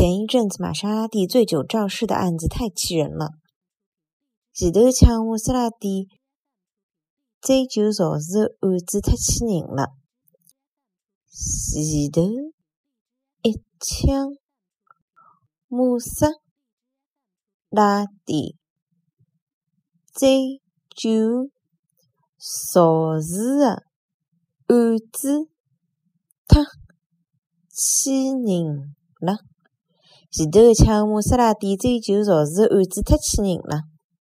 前一阵子玛莎拉蒂醉酒肇事的案子太气人了。前头抢玛莎拉蒂醉酒肇事的案子太气人了。前头一枪玛莎拉蒂醉酒肇事的案子太气人了。前头抢玛莎拉点醉酒肇事的案子太气人了。